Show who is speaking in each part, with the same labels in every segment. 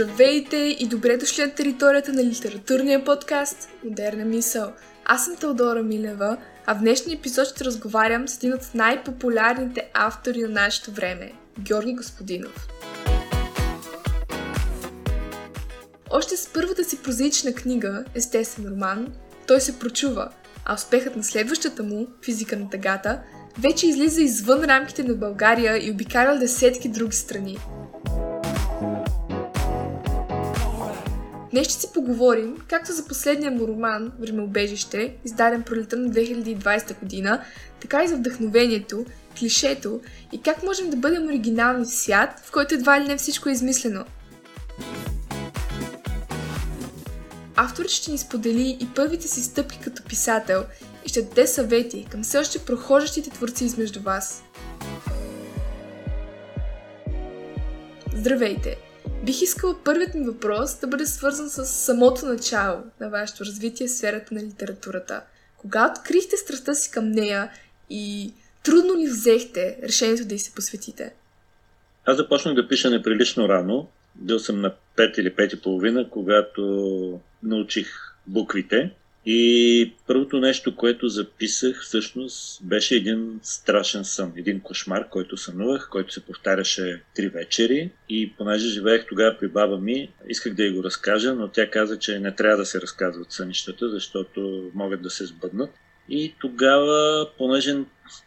Speaker 1: Здравейте и добре дошли на територията на литературния подкаст Модерна мисъл. Аз съм Теодора Милева, а в днешния епизод ще разговарям с един от най-популярните автори на нашето време – Георги Господинов. Още с първата си прозаична книга, естествен роман, той се прочува, а успехът на следващата му, Физика на тъгата, вече излиза извън рамките на България и обикаля десетки други страни – Днес ще си поговорим, както за последния му роман Времеобежище, издаден пролета на 2020 година, така и за вдъхновението, клишето и как можем да бъдем оригинални в свят, в който едва ли не всичко е измислено. Авторът ще ни сподели и първите си стъпки като писател и ще даде съвети към все още прохождащите творци измежду вас. Здравейте! Бих искала първият ми въпрос да бъде свързан с самото начало на вашето развитие в сферата на литературата. Кога открихте страстта си към нея и трудно ли взехте решението да й се посветите?
Speaker 2: Аз започнах да пиша неприлично рано. Бил съм на 5 или 5 и половина, когато научих буквите. И първото нещо, което записах, всъщност беше един страшен сън, един кошмар, който сънувах, който се повтаряше три вечери. И понеже живеех тогава при баба ми, исках да й го разкажа, но тя каза, че не трябва да се разказват сънищата, защото могат да се сбъднат. И тогава, понеже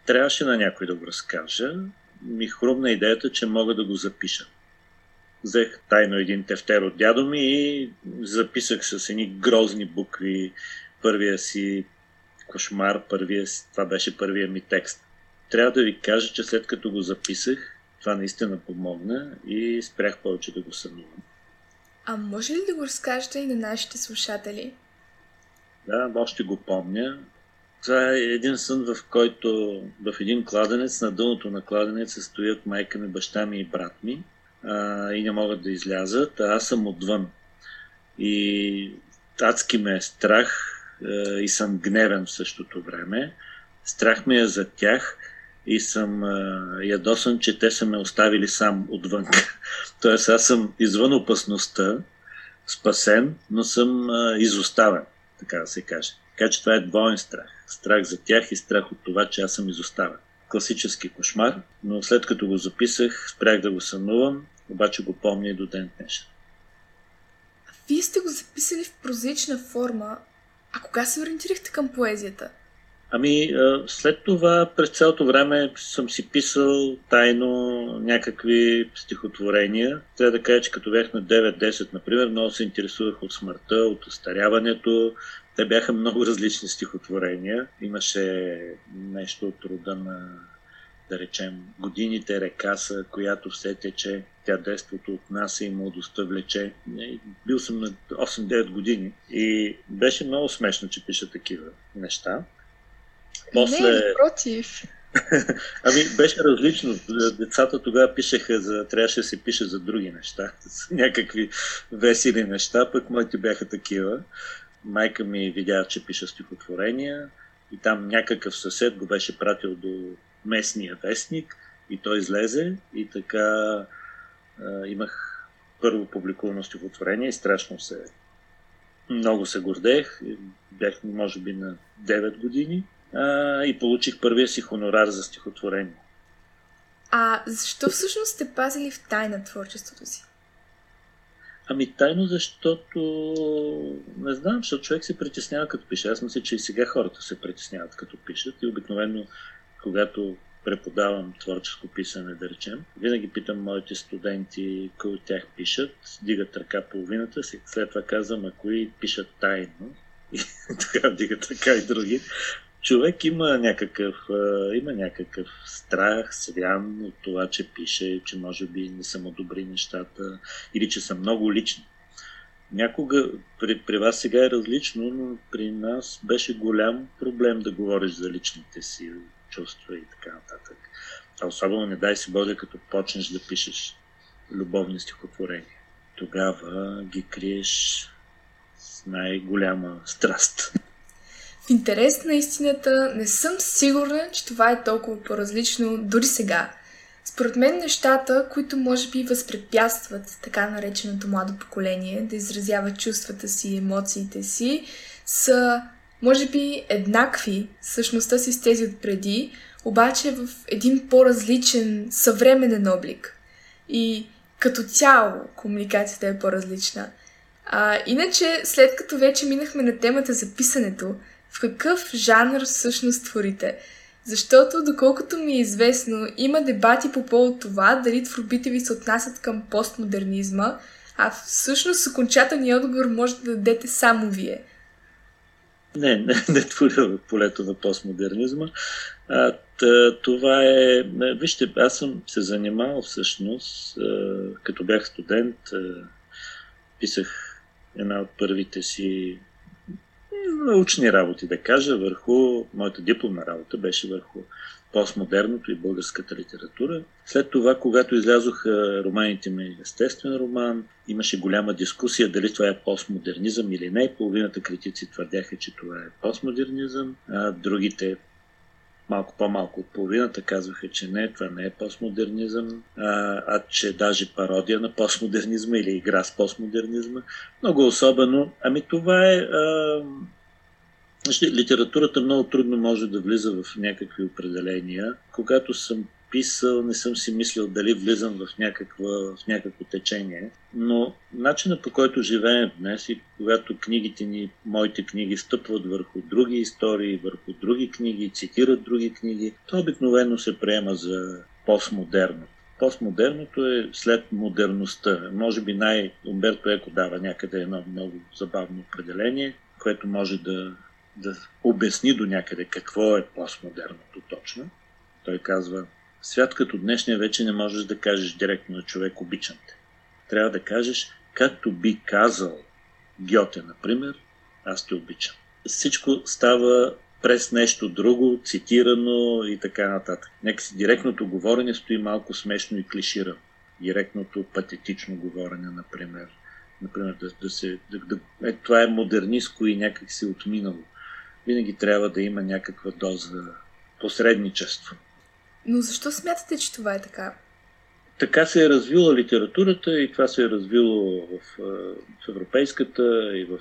Speaker 2: трябваше на някой да го разкажа, ми хрумна идеята, че мога да го запиша. Взех тайно един тефтер от дядо ми и записах с едни грозни букви първия си кошмар, първия, това беше първия ми текст. Трябва да ви кажа, че след като го записах, това наистина помогна и спрях повече да го сънувам.
Speaker 1: А може ли да го разкажете и на нашите слушатели?
Speaker 2: Да, още го помня. Това е един сън, в който в един кладенец, на дъното на кладенеца стоят майка ми, баща ми и брат ми а, и не могат да излязат, а аз съм отвън. И адски ме е страх и съм гневен в същото време. Страх ме е за тях и съм е, ядосан, че те са ме оставили сам отвън. Тоест аз съм извън опасността, спасен, но съм е, изоставен, така да се каже. Така че това е двоен страх. Страх за тях и страх от това, че аз съм изоставен. Класически кошмар, но след като го записах, спрях да го сънувам, обаче го помня и до ден днешен.
Speaker 1: Вие сте го записали в прозична форма, а кога се ориентирахте към поезията?
Speaker 2: Ами, след това, през цялото време съм си писал тайно някакви стихотворения. Трябва да кажа, че като бях на 9-10, например, много се интересувах от смъртта, от остаряването. Те бяха много различни стихотворения. Имаше нещо от рода на да речем, годините река са, която все тече, тя детството от нас и младостта влече. Бил съм на 8-9 години и беше много смешно, че пиша такива неща.
Speaker 1: После... Не, против.
Speaker 2: ами, беше различно. Децата тогава пишеха за... Трябваше да се пише за други неща. Някакви весели неща, пък моите бяха такива. Майка ми видя, че пиша стихотворения и там някакъв съсед го беше пратил до местния вестник и той излезе и така а, имах първо публикувано стихотворение и страшно се много се гордех. Бях може би на 9 години а, и получих първия си хонорар за стихотворение.
Speaker 1: А защо всъщност сте пазили в тайна творчеството си?
Speaker 2: Ами тайно, защото не знам, защото човек се притеснява като пише. Аз мисля, че и сега хората се притесняват като пишат и обикновено когато преподавам творческо писане, да речем, винаги питам моите студенти, кои от тях пишат, дигат ръка половината, след това казвам, а кои пишат тайно, и така дигат ръка и други. Човек има някакъв, има някакъв страх, свян от това, че пише, че може би не са му добри нещата или че са много лични. Някога, при, при вас сега е различно, но при нас беше голям проблем да говориш за личните си чувства и така нататък. А особено не дай си Боже, като почнеш да пишеш любовни стихотворения. Тогава ги криеш с най-голяма страст.
Speaker 1: В интерес на истината не съм сигурна, че това е толкова по-различно дори сега. Според мен нещата, които може би възпрепятстват така нареченото младо поколение да изразява чувствата си, емоциите си, са може би еднакви същността си с тези от преди, обаче в един по-различен съвременен облик. И като цяло комуникацията е по-различна. А, иначе, след като вече минахме на темата за писането, в какъв жанр всъщност творите? Защото, доколкото ми е известно, има дебати по повод това дали творбите ви се отнасят към постмодернизма, а всъщност окончателният отговор може да дадете само вие.
Speaker 2: Не, не, не творя полето на постмодернизма. А, това е... Вижте, аз съм се занимавал всъщност, а, като бях студент, а, писах една от първите си научни работи, да кажа, върху моята дипломна работа беше върху постмодерното и българската литература. След това, когато излязоха романите ми Естествен роман, имаше голяма дискусия дали това е постмодернизъм или не. Половината критици твърдяха, че това е постмодернизъм, а другите малко по-малко от половината казваха, че не, това не е постмодернизъм, а, а че даже пародия на постмодернизма или игра с постмодернизма. Много особено. Ами това е... А, литературата много трудно може да влиза в някакви определения. Когато съм писал, не съм си мислил дали влизам в, някаква, в някакво течение, но начинът по който живеем днес и когато книгите ни, моите книги стъпват върху други истории, върху други книги, цитират други книги, то обикновено се приема за постмодерно. Постмодерното е след модерността. Може би най-Умберто Еко дава някъде едно много забавно определение, което може да, да обясни до някъде какво е постмодерното точно. Той казва, свят като днешния вече не можеш да кажеш директно на човек обичам те. Трябва да кажеш, както би казал Гьоте, например, аз те обичам. Всичко става през нещо друго, цитирано и така нататък. Нека си директното говорене стои малко смешно и клиширано. Директното патетично говорене, например. Например, да, да се, да, да, е, това е модернистко и някак се отминало. Винаги трябва да има някаква доза посредничество.
Speaker 1: Но защо смятате, че това е така?
Speaker 2: Така се е развила литературата и това се е развило в, в европейската и в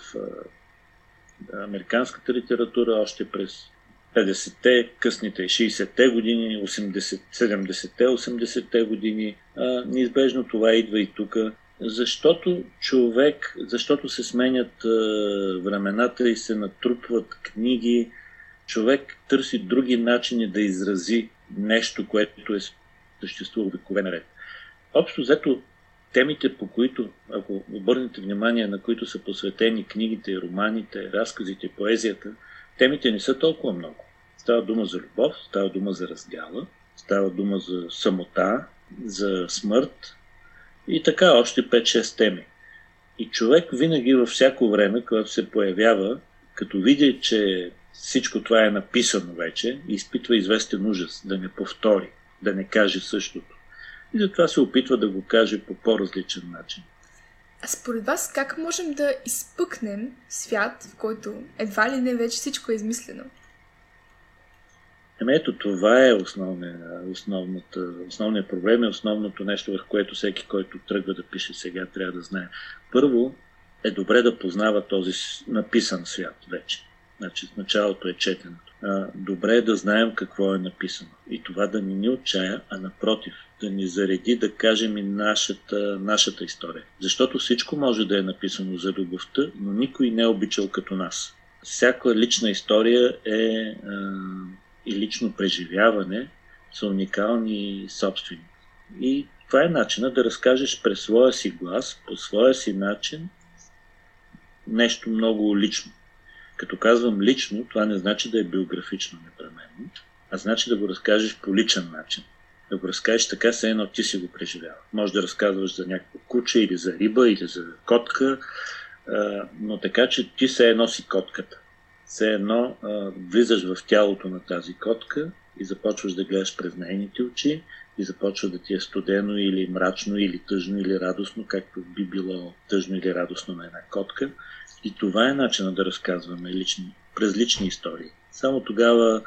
Speaker 2: американската литература още през 50-те, късните 60-те години, 80, 70-те, 80-те години. А, неизбежно това идва и тук, защото човек, защото се сменят а, времената и се натрупват книги, човек търси други начини да изрази нещо, което е съществувало векове наред. Общо взето, темите, по които, ако обърнете внимание, на които са посветени книгите, романите, разказите, поезията, темите не са толкова много. Става дума за любов, става дума за раздяла, става дума за самота, за смърт и така още 5-6 теми. И човек винаги във всяко време, когато се появява, като види, че всичко това е написано вече изпитва известен ужас да не повтори, да не каже същото. И затова се опитва да го каже по по-различен начин.
Speaker 1: А според вас как можем да изпъкнем свят, в който едва ли не вече всичко е измислено?
Speaker 2: Еми ето това е основният, основният проблем и основното нещо, в което всеки, който тръгва да пише сега, трябва да знае. Първо е добре да познава този написан свят вече. Значи в началото е четенето. А, добре е да знаем какво е написано. И това да ни ни отчая, а напротив, да ни зареди да кажем и нашата, нашата история. Защото всичко може да е написано за любовта, но никой не е обичал като нас. Всяка лична история е и лично преживяване са уникални собствени. И това е начина да разкажеш през своя си глас, по своя си начин, нещо много лично. Като казвам лично, това не значи да е биографично непременно, а значи да го разкажеш по личен начин. Да го разкажеш така, се едно ти си го преживява. Може да разказваш за някакво куче или за риба или за котка, но така, че ти се едно си котката. Все едно влизаш в тялото на тази котка и започваш да гледаш през нейните очи и започва да ти е студено или мрачно, или тъжно, или радостно, както би било тъжно или радостно на една котка. И това е начина да разказваме лични, през лични истории. Само тогава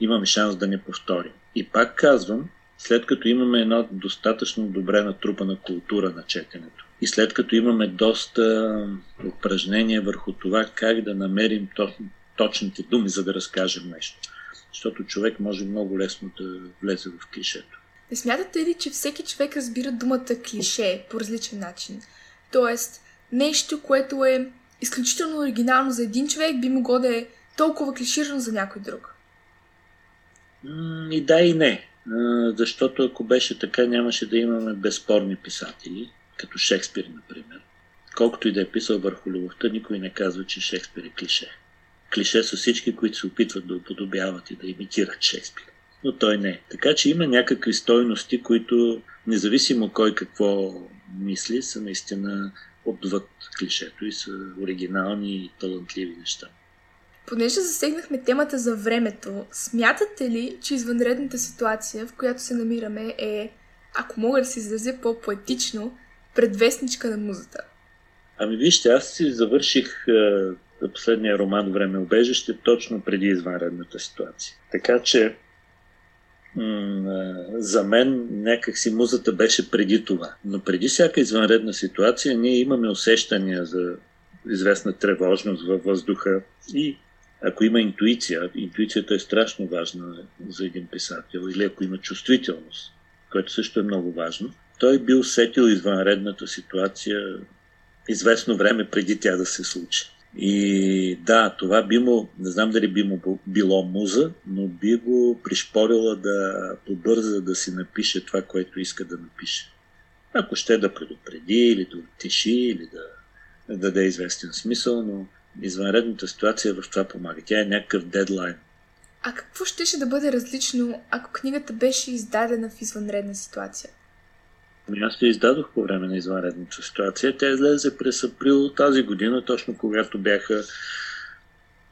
Speaker 2: имаме шанс да не повторим. И пак казвам, след като имаме една достатъчно добре натрупана култура на четенето и след като имаме доста упражнения върху това как да намерим точните думи, за да разкажем нещо. Защото човек може много лесно да влезе в клишето.
Speaker 1: Не смятате ли, че всеки човек разбира думата клише по различен начин? Тоест, нещо, което е изключително оригинално за един човек, би могло да е толкова клиширано за някой друг.
Speaker 2: И да, и не. Защото ако беше така, нямаше да имаме безспорни писатели, като Шекспир, например. Колкото и да е писал върху любовта, никой не казва, че Шекспир е клише. Клише са всички, които се опитват да уподобяват и да имитират Шекспир. Но той не. Така че има някакви стойности, които, независимо кой какво мисли, са наистина отвъд клишето и са оригинални и талантливи неща.
Speaker 1: Понеже засегнахме темата за времето, смятате ли, че извънредната ситуация, в която се намираме е, ако мога да се изразя по-поетично, предвестничка на музата?
Speaker 2: Ами вижте, аз си завърших е, последния роман Време обежище точно преди извънредната ситуация. Така че за мен някакси музата беше преди това. Но преди всяка извънредна ситуация ние имаме усещания за известна тревожност във въздуха и ако има интуиция, интуицията е страшно важна за един писател, или ако има чувствителност, което също е много важно, той би усетил извънредната ситуация известно време преди тя да се случи. И да, това би му, не знам дали би му било муза, но би го пришпорила да побърза да си напише това, което иска да напише. Ако ще да предупреди или да отиши, или да, да даде известен смисъл, но извънредната ситуация в това помага. Тя е някакъв дедлайн.
Speaker 1: А какво щеше да бъде различно, ако книгата беше издадена в извънредна ситуация?
Speaker 2: Ами аз я издадох по време на извънредната ситуация. Тя излезе през април тази година, точно когато бяха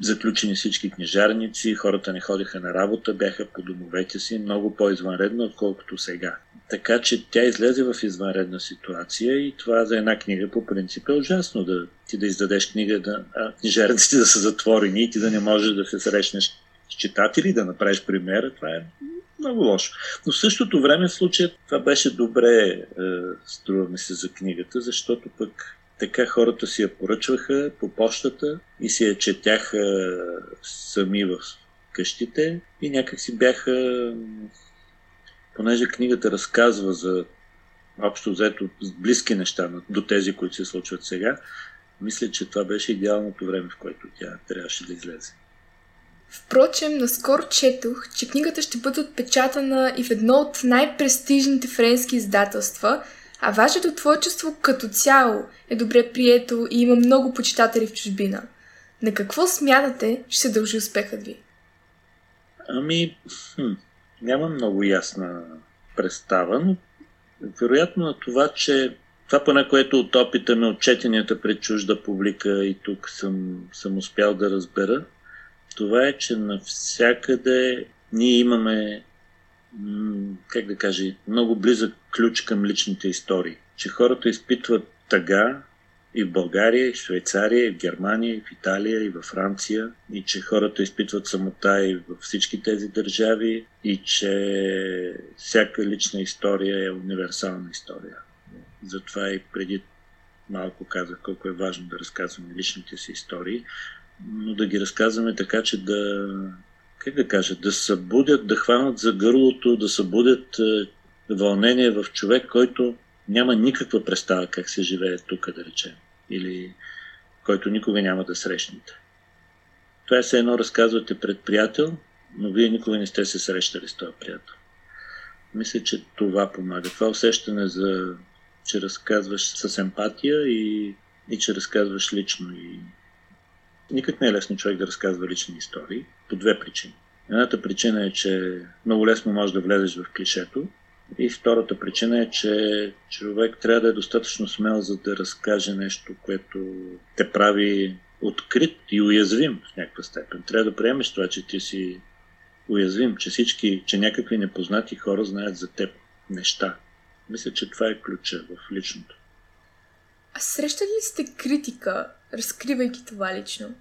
Speaker 2: заключени всички книжарници, хората не ходиха на работа, бяха по домовете си, много по-извънредно, отколкото сега. Така че тя излезе в извънредна ситуация и това за една книга по принцип е ужасно да ти да издадеш книга, да, а книжарниците да са затворени и ти да не можеш да се срещнеш с читатели, да направиш примера. Това е много лошо. Но в същото време в случая това беше добре, е, струва ми се за книгата, защото пък така хората си я поръчваха по почтата и си я четяха сами в къщите и някак си бяха, понеже книгата разказва за общо взето близки неща до тези, които се случват сега, мисля, че това беше идеалното време, в което тя трябваше да излезе.
Speaker 1: Впрочем, наскоро четох, че книгата ще бъде отпечатана и в едно от най-престижните френски издателства, а вашето творчество като цяло е добре прието и има много почитатели в чужбина. На какво смятате, че се дължи успехът ви?
Speaker 2: Ами, хм, няма много ясна представа, но вероятно на това, че това поне, което от опита ми от четенията пред чужда публика и тук съм, съм успял да разбера, това е, че навсякъде ние имаме, как да кажа, много близък ключ към личните истории. Че хората изпитват тъга и в България, и в Швейцария, и в Германия, и в Италия, и във Франция, и че хората изпитват самота и във всички тези държави, и че всяка лична история е универсална история. Затова и преди малко казах колко е важно да разказваме личните си истории, но да ги разказваме така, че да, как да кажа, да събудят, да хванат за гърлото, да събудят е, вълнение в човек, който няма никаква представа как се живее тук, да речем, или който никога няма да срещнете. Това е все едно разказвате пред приятел, но вие никога не сте се срещали с този приятел. Мисля, че това помага. Това усещане за, че разказваш с емпатия и, и че разказваш лично и Никак не е лесно човек да разказва лични истории по две причини. Едната причина е, че много лесно можеш да влезеш в клишето. И втората причина е, че човек трябва да е достатъчно смел, за да разкаже нещо, което те прави открит и уязвим в някаква степен. Трябва да приемеш това, че ти си уязвим, че всички, че някакви непознати хора знаят за теб неща. Мисля, че това е ключа в личното.
Speaker 1: А срещали ли сте критика, разкривайки това лично?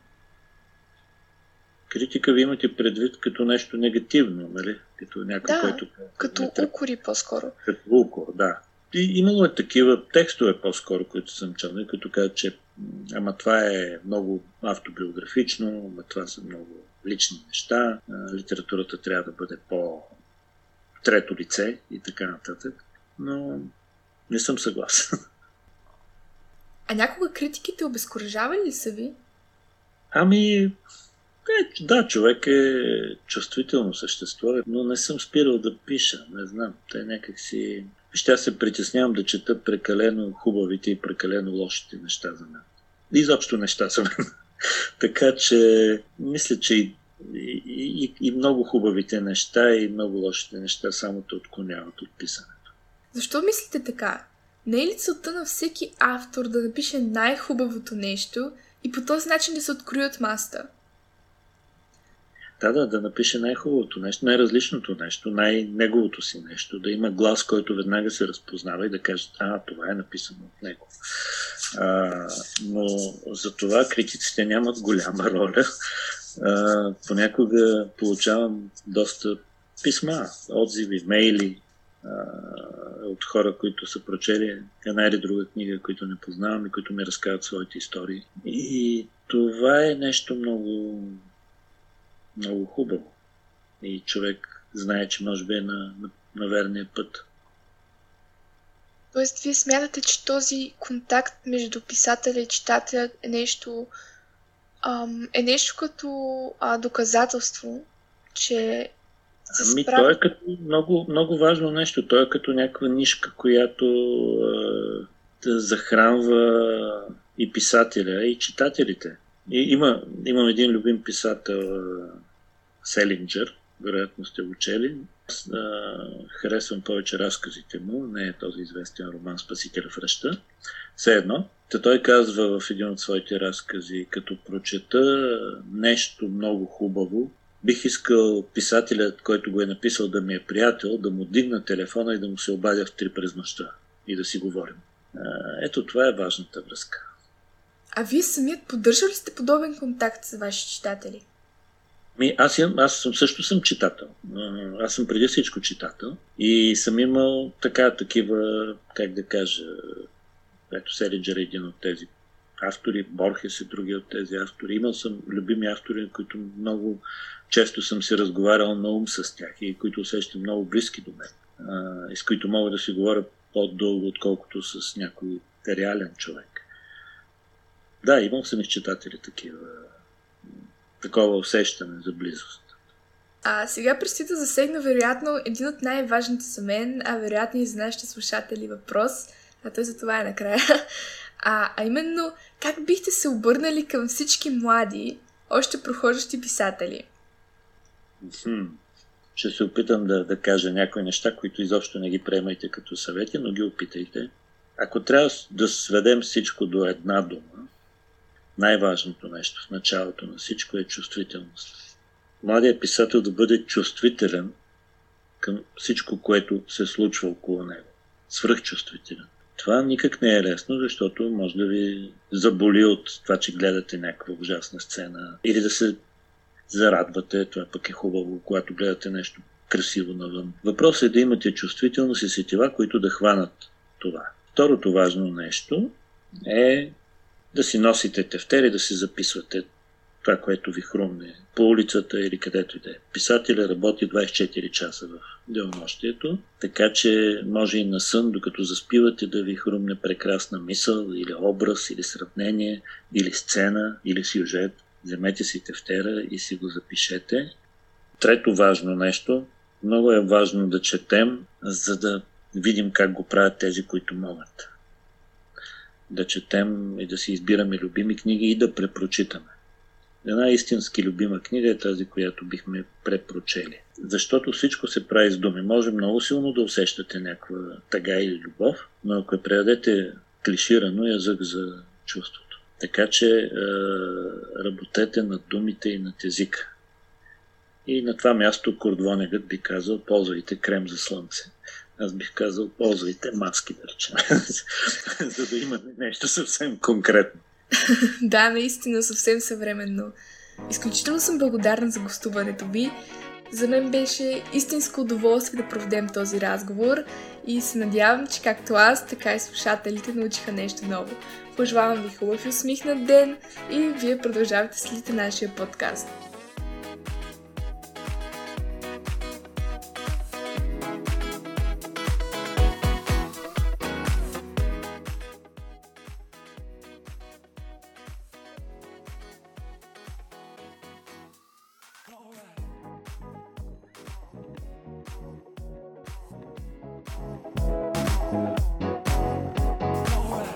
Speaker 2: Критика ви имате предвид като нещо негативно, нали? Като някой,
Speaker 1: да,
Speaker 2: който...
Speaker 1: като укори по-скоро.
Speaker 2: Като укор, да. И имало е такива текстове по-скоро, които съм чел, нали? като казват, че ама това е много автобиографично, ама това са много лични неща, литературата трябва да бъде по трето лице и така нататък. Но не съм съгласен.
Speaker 1: А някога критиките обезкуражавали ли са ви?
Speaker 2: Ами, е, да, човек е чувствително същество, но не съм спирал да пиша. Не знам. Те някак си... Вижте, аз се притеснявам да чета прекалено хубавите и прекалено лошите неща за мен. Изобщо неща за мен. така че, мисля, че и, и, и, и много хубавите неща и много лошите неща само те отклоняват от писането.
Speaker 1: Защо мислите така? Не е ли целта на всеки автор да напише най-хубавото нещо и по този начин да се открои от маста?
Speaker 2: Да, да, да напише най-хубавото нещо, най-различното нещо, най-неговото си нещо, да има глас, който веднага се разпознава и да каже, а, това е написано от него. А, но за това критиците нямат голяма роля. А, понякога получавам доста писма, отзиви, мейли от хора, които са прочели една или друга книга, които не познавам и които ми разказват своите истории. И това е нещо много много хубаво. И човек знае, че може би е на, на, на верния път.
Speaker 1: Тоест, вие смятате, че този контакт между писателя и читателя е нещо, ам, е нещо като а, доказателство, че
Speaker 2: ами, той е като много, много важно нещо. Той е като някаква нишка, която да захранва и писателя, и читателите. И, има, имам един любим писател, Селинджер, вероятно сте го чели. Аз а, харесвам повече разказите му, не е този известен роман Спасителя в ръща. Все едно. Та той казва в един от своите разкази, като прочета нещо много хубаво, бих искал писателят, който го е написал да ми е приятел, да му дигна телефона и да му се обадя в три през нощта и да си говорим. Ето това е важната връзка.
Speaker 1: А вие самият поддържали сте подобен контакт с ваши читатели?
Speaker 2: Ми, аз, имам, аз съм, също съм читател. Аз съм преди всичко читател и съм имал така, такива, как да кажа, ето Селиджер е един от тези автори, Борхес е други от тези автори. Имал съм любими автори, които много често съм се разговарял на ум с тях и които усещам много близки до мен. и с които мога да си говоря по-дълго, отколкото с някой реален човек. Да, имал съм изчитатели такива такова усещане за близост.
Speaker 1: А сега предстои да засегна вероятно един от най-важните за мен, а вероятно и за нашите слушатели въпрос, а той за това е накрая. А, а именно, как бихте се обърнали към всички млади, още прохождащи писатели?
Speaker 2: Хм. Ще се опитам да, да кажа някои неща, които изобщо не ги приемайте като съвети, но ги опитайте. Ако трябва да сведем всичко до една дума, най-важното нещо в началото на всичко е чувствителност. Младият писател да бъде чувствителен към всичко, което се случва около него. Свръхчувствителен. Това никак не е лесно, защото може да ви заболи от това, че гледате някаква ужасна сцена или да се зарадвате. Това пък е хубаво, когато гледате нещо красиво навън. Въпросът е да имате чувствителност и сетива, които да хванат това. Второто важно нещо е да си носите тефтери, да си записвате това, което ви хрумне по улицата или където и да е. Писателя работи 24 часа в делнощието, така че може и на сън, докато заспивате, да ви хрумне прекрасна мисъл или образ, или сравнение, или сцена, или сюжет. Вземете си тефтера и си го запишете. Трето важно нещо, много е важно да четем, за да видим как го правят тези, които могат да четем и да си избираме любими книги и да препрочитаме. Една истински любима книга е тази, която бихме препрочели. Защото всичко се прави с думи. Може много силно да усещате някаква тъга или любов, но ако я предадете клиширано, язък за чувството. Така че е, работете над думите и над езика. И на това място Кордвонегът би казал, ползвайте крем за слънце аз бих казал, ползвайте маски, да речем, за да имате нещо съвсем конкретно.
Speaker 1: да, наистина съвсем съвременно. Изключително съм благодарна за гостуването ви. За мен беше истинско удоволствие да проведем този разговор и се надявам, че както аз, така и слушателите научиха нещо ново. Пожелавам ви хубав и усмихнат ден и вие продължавате следите нашия подкаст.